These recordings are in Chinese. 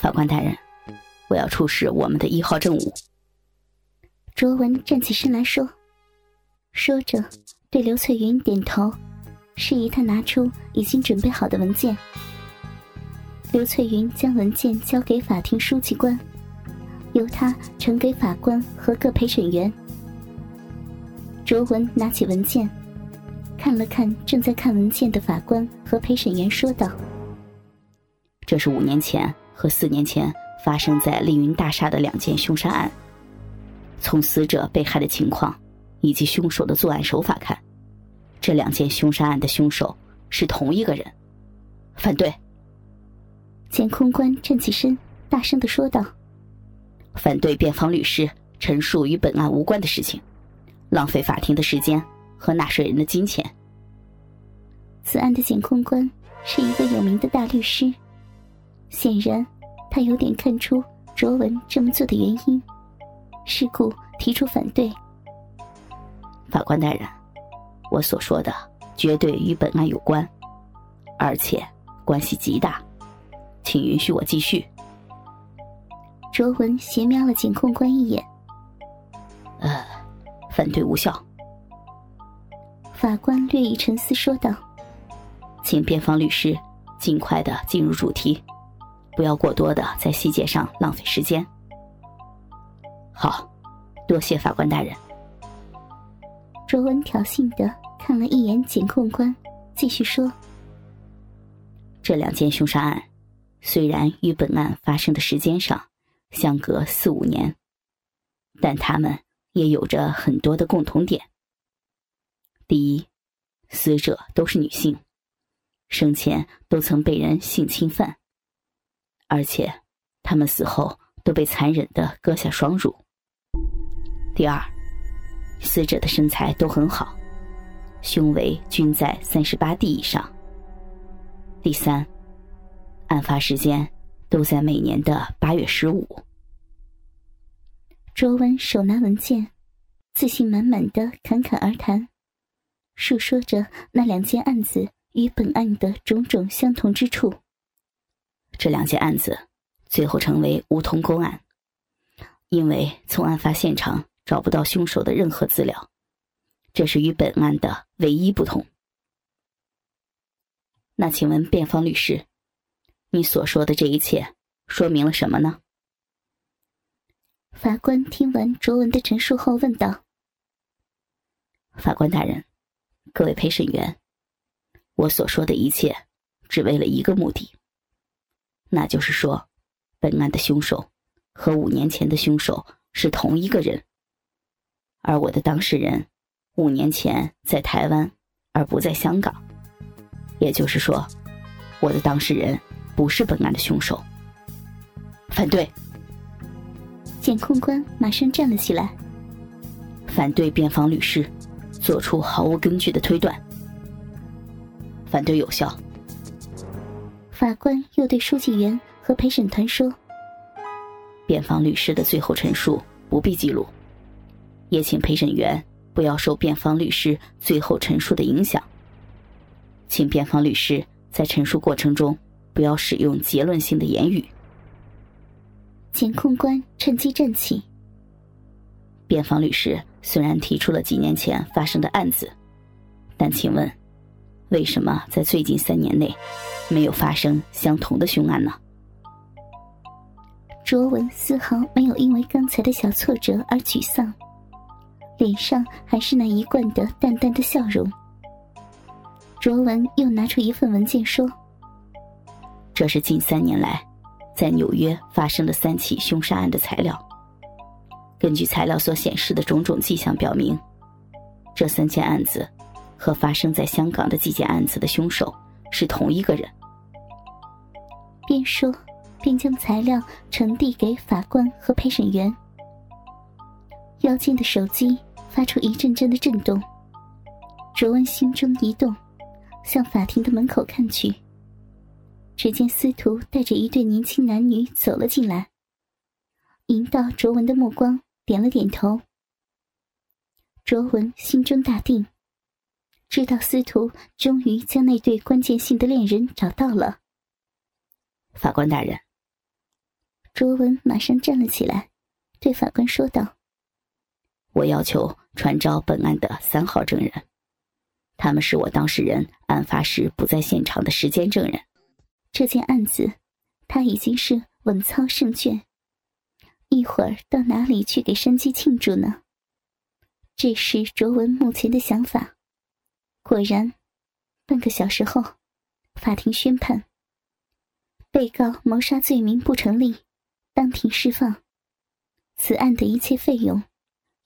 法官大人，我要出示我们的一号证物。卓文站起身来说，说着对刘翠云点头，示意他拿出已经准备好的文件。刘翠云将文件交给法庭书记官，由他呈给法官和各陪审员。卓文拿起文件，看了看正在看文件的法官和陪审员，说道：“这是五年前和四年前发生在丽云大厦的两件凶杀案。从死者被害的情况以及凶手的作案手法看，这两件凶杀案的凶手是同一个人。反对。”检控官站起身，大声的说道：“反对辩方律师陈述与本案无关的事情，浪费法庭的时间和纳税人的金钱。”此案的检控官是一个有名的大律师，显然他有点看出卓文这么做的原因，是故提出反对。法官大人，我所说的绝对与本案有关，而且关系极大。请允许我继续。卓文斜瞄了检控官一眼，呃，反对无效。法官略一沉思，说道：“请辩方律师尽快的进入主题，不要过多的在细节上浪费时间。”好，多谢法官大人。卓文挑衅的看了一眼检控官，继续说：“这两件凶杀案。”虽然与本案发生的时间上相隔四五年，但他们也有着很多的共同点。第一，死者都是女性，生前都曾被人性侵犯，而且他们死后都被残忍的割下双乳。第二，死者的身材都很好，胸围均在三十八 D 以上。第三。案发时间都在每年的八月十五。卓文手拿文件，自信满满的侃侃而谈，述说着那两件案子与本案的种种相同之处。这两件案子最后成为无同公案，因为从案发现场找不到凶手的任何资料，这是与本案的唯一不同。那请问辩方律师？你所说的这一切，说明了什么呢？法官听完卓文的陈述后问道：“法官大人，各位陪审员，我所说的一切，只为了一个目的，那就是说，本案的凶手和五年前的凶手是同一个人，而我的当事人五年前在台湾，而不在香港，也就是说，我的当事人。”不是本案的凶手。反对。检控官马上站了起来。反对辩方律师做出毫无根据的推断。反对有效。法官又对书记员和陪审团说：“辩方律师的最后陈述不必记录，也请陪审员不要受辩方律师最后陈述的影响。请辩方律师在陈述过程中。”不要使用结论性的言语。检控官趁机站起。辩方律师虽然提出了几年前发生的案子，但请问，为什么在最近三年内没有发生相同的凶案呢？卓文丝毫没有因为刚才的小挫折而沮丧，脸上还是那一贯的淡淡的笑容。卓文又拿出一份文件说。这是近三年来在纽约发生的三起凶杀案的材料。根据材料所显示的种种迹象表明，这三件案子和发生在香港的几件案子的凶手是同一个人。边说边将材料呈递给法官和陪审员。腰间的手机发出一阵阵的震动。卓文心中一动，向法庭的门口看去。只见司徒带着一对年轻男女走了进来，迎到卓文的目光，点了点头。卓文心中大定，知道司徒终于将那对关键性的恋人找到了。法官大人，卓文马上站了起来，对法官说道：“我要求传召本案的三号证人，他们是我当事人案发时不在现场的时间证人。这件案子，他已经是稳操胜券。一会儿到哪里去给山鸡庆祝呢？”这是卓文目前的想法。果然，半个小时后，法庭宣判：被告谋杀罪名不成立，当庭释放。此案的一切费用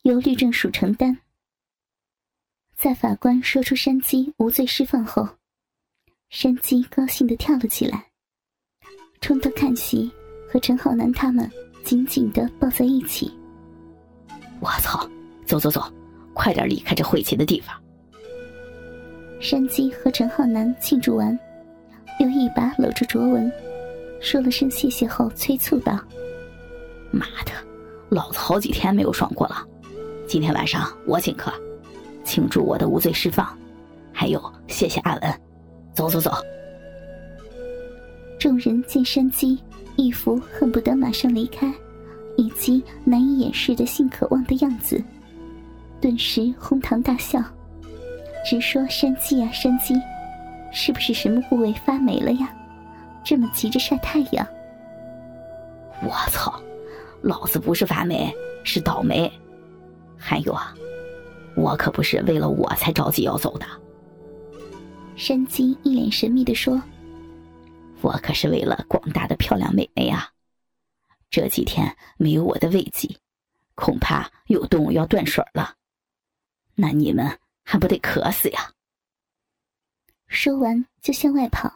由律政署承担。在法官说出山鸡无罪释放后，山鸡高兴的跳了起来，冲到看席，和陈浩南他们紧紧的抱在一起。我操！走走走！快点离开这晦气的地方！山鸡和陈浩南庆祝完，又一把搂住卓文，说了声谢谢后，催促道：“妈的，老子好几天没有爽过了，今天晚上我请客，庆祝我的无罪释放，还有谢谢阿文，走走走！”众人见山鸡一副恨不得马上离开，以及难以掩饰的性渴望的样子。顿时哄堂大笑，直说山鸡呀山鸡，是不是什么部位发霉了呀？这么急着晒太阳？我操，老子不是发霉，是倒霉。还有啊，我可不是为了我才着急要走的。山鸡一脸神秘的说：“我可是为了广大的漂亮美眉啊！这几天没有我的慰藉，恐怕有动物要断水了。”那你们还不得渴死呀！说完就向外跑，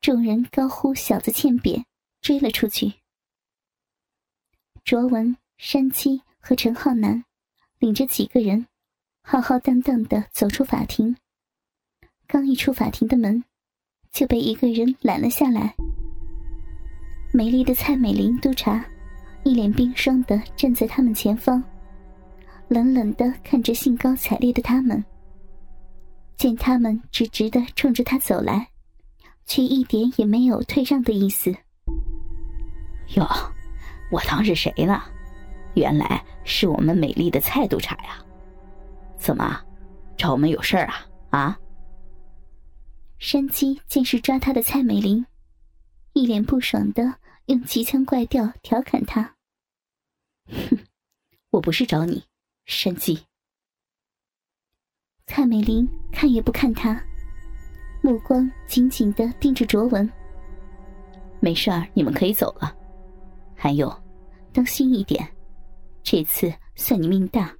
众人高呼“小子欠扁”，追了出去。卓文、山七和陈浩南领着几个人，浩浩荡荡的走出法庭。刚一出法庭的门，就被一个人拦了下来。美丽的蔡美玲督察，一脸冰霜的站在他们前方。冷冷的看着兴高采烈的他们，见他们直直的冲着他走来，却一点也没有退让的意思。哟，我当是谁呢？原来是我们美丽的蔡督察呀！怎么，找我们有事儿啊？啊？山鸡见是抓他的蔡美玲，一脸不爽的用奇腔怪调调侃他：“哼，我不是找你。”山鸡，蔡美玲看也不看他，目光紧紧的盯着卓文。没事儿，你们可以走了。还有，当心一点，这次算你命大，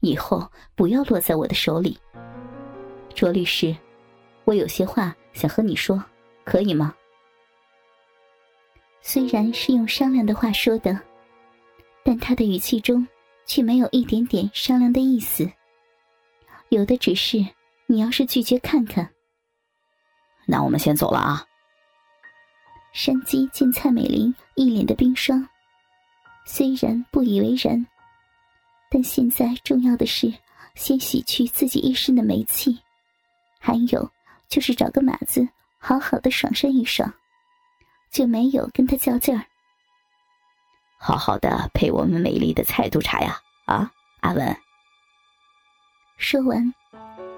以后不要落在我的手里。卓律师，我有些话想和你说，可以吗？虽然是用商量的话说的，但他的语气中。却没有一点点商量的意思，有的只是你要是拒绝看看，那我们先走了啊。山鸡见蔡美玲一脸的冰霜，虽然不以为然，但现在重要的是先洗去自己一身的霉气，还有就是找个马子好好的爽身一爽，就没有跟他较劲儿。好好的陪我们美丽的蔡督察呀！啊，阿文。说完，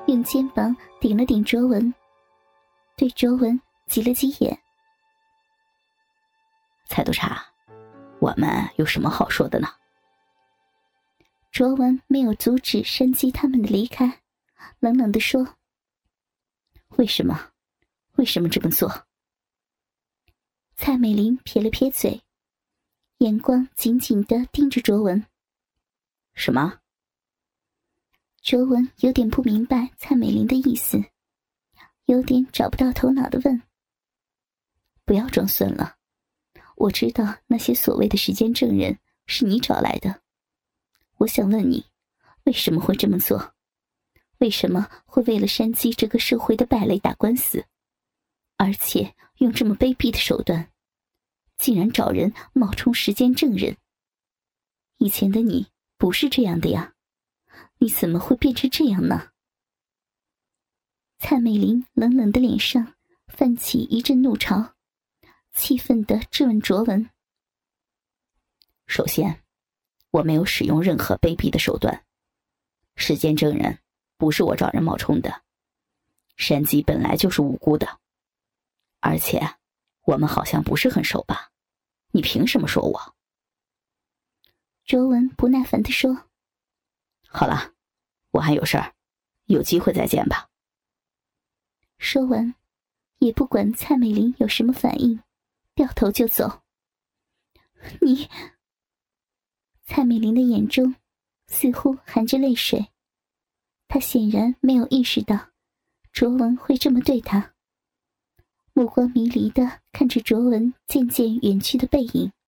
用肩膀顶了顶卓文，对卓文挤了挤眼。蔡督察，我们有什么好说的呢？卓文没有阻止山鸡他们的离开，冷冷的说：“为什么？为什么这么做？”蔡美玲撇了撇嘴。眼光紧紧的盯着卓文。什么？卓文有点不明白蔡美玲的意思，有点找不到头脑的问：“不要装孙了，我知道那些所谓的时间证人是你找来的。我想问你，为什么会这么做？为什么会为了山鸡这个社会的败类打官司，而且用这么卑鄙的手段？”竟然找人冒充时间证人。以前的你不是这样的呀，你怎么会变成这样呢？蔡美玲冷冷的脸上泛起一阵怒潮，气愤的质问卓文：“首先，我没有使用任何卑鄙的手段。时间证人不是我找人冒充的。山鸡本来就是无辜的，而且我们好像不是很熟吧？你凭什么说我？卓文不耐烦的说：“好了，我还有事儿，有机会再见吧。”说完，也不管蔡美玲有什么反应，掉头就走。你，蔡美玲的眼中似乎含着泪水，她显然没有意识到卓文会这么对她，目光迷离的看着卓文渐渐远去的背影。